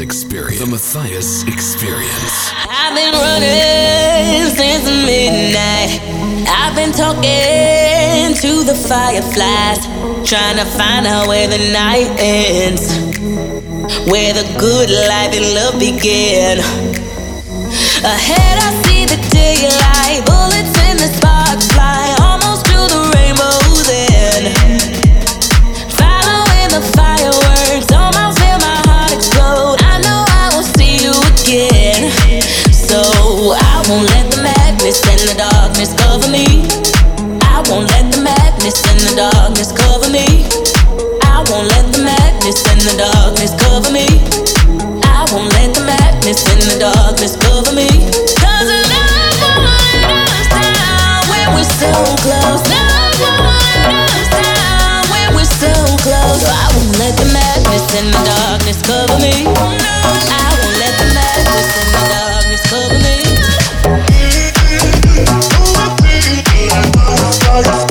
Experience. The Matthias Experience. I've been running since midnight. I've been talking to the fireflies, trying to find out where the night ends, where the good life and love begin. Ahead, I see the daylight, bullets and the sparks fly, won't let the madness and the darkness cover me. I won't let the madness and the darkness cover me. I won't let the madness and the darkness cover me. I won't let the madness and the darkness cover me. Cause love won't down when we're so close. Love won't down when we're so close. So I won't let the madness and the darkness cover me. I all this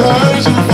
searching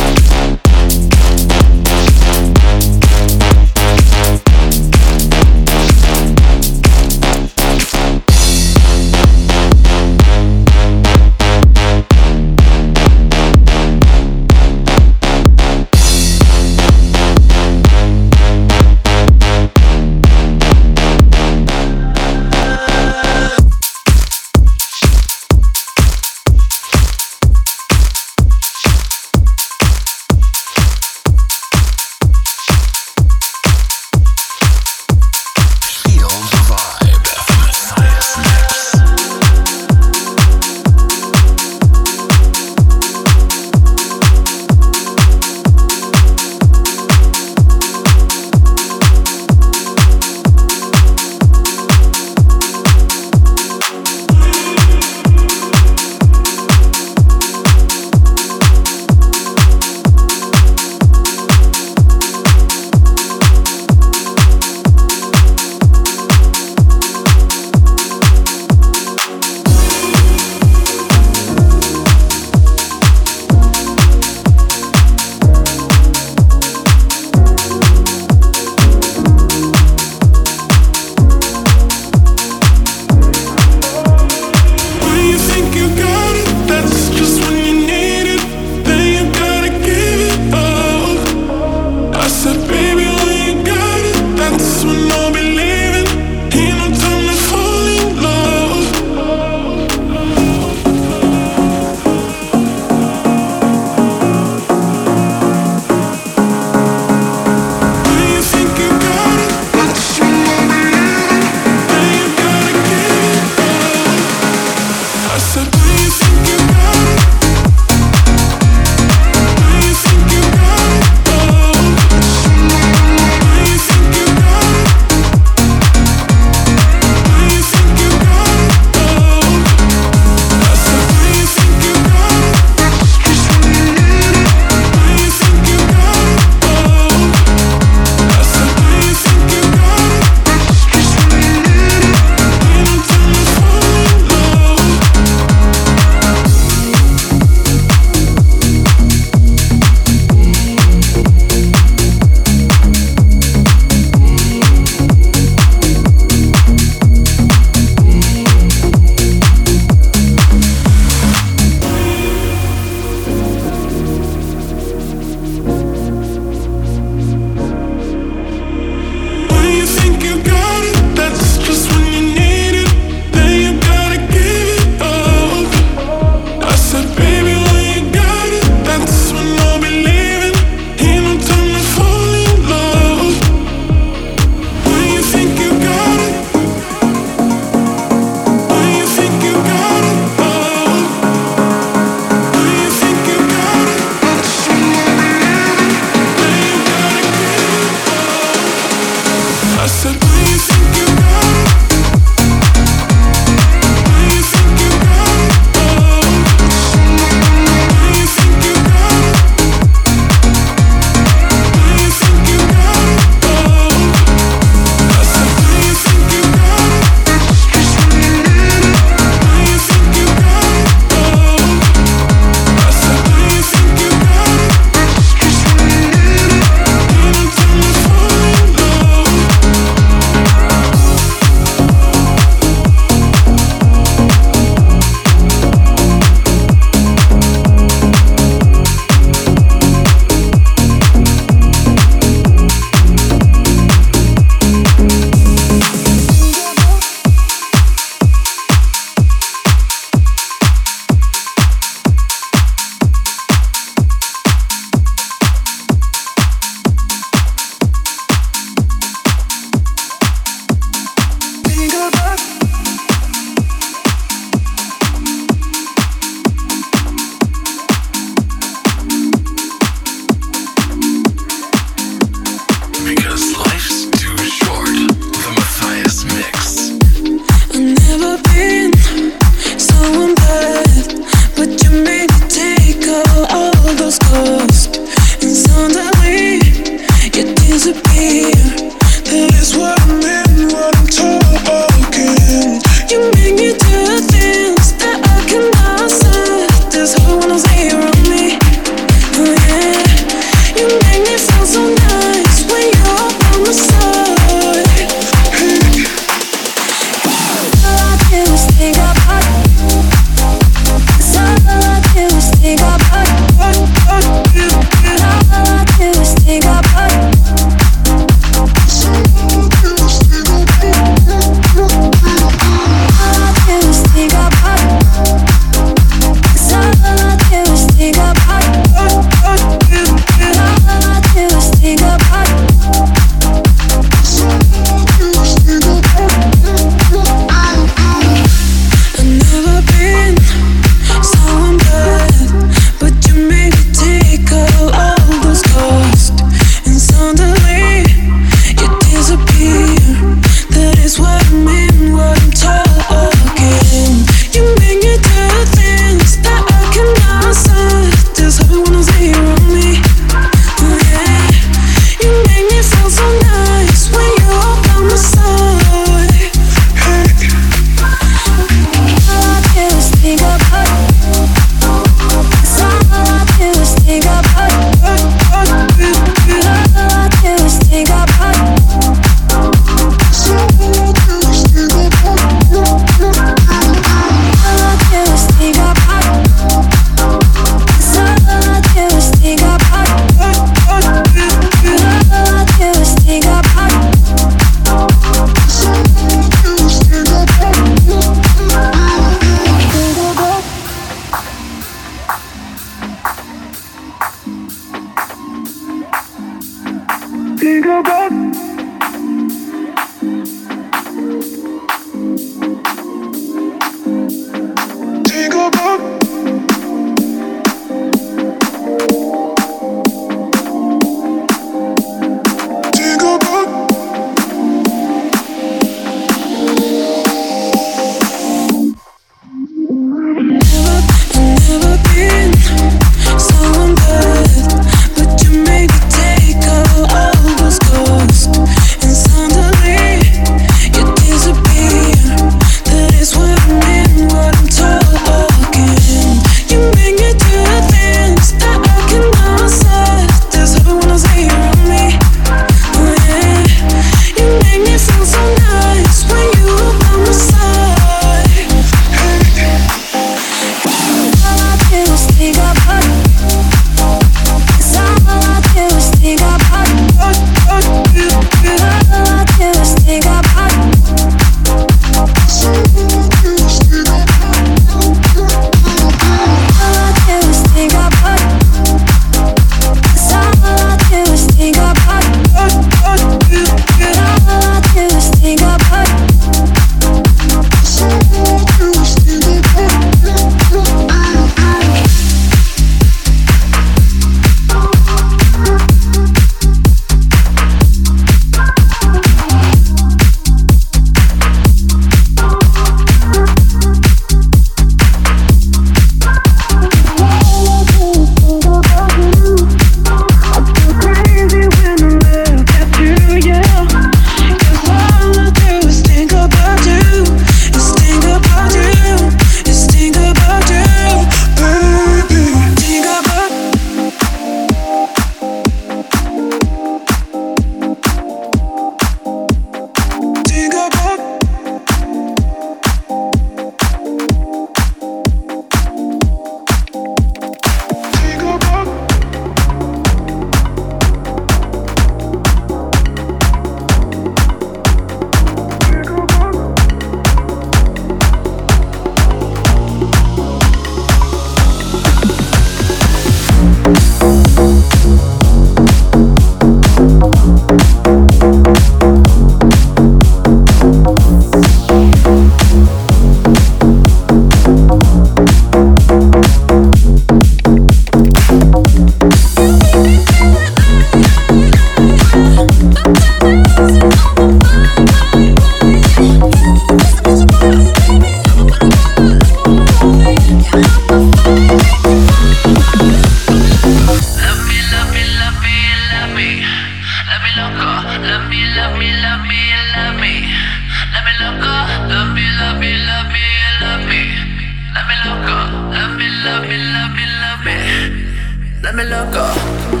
I, I,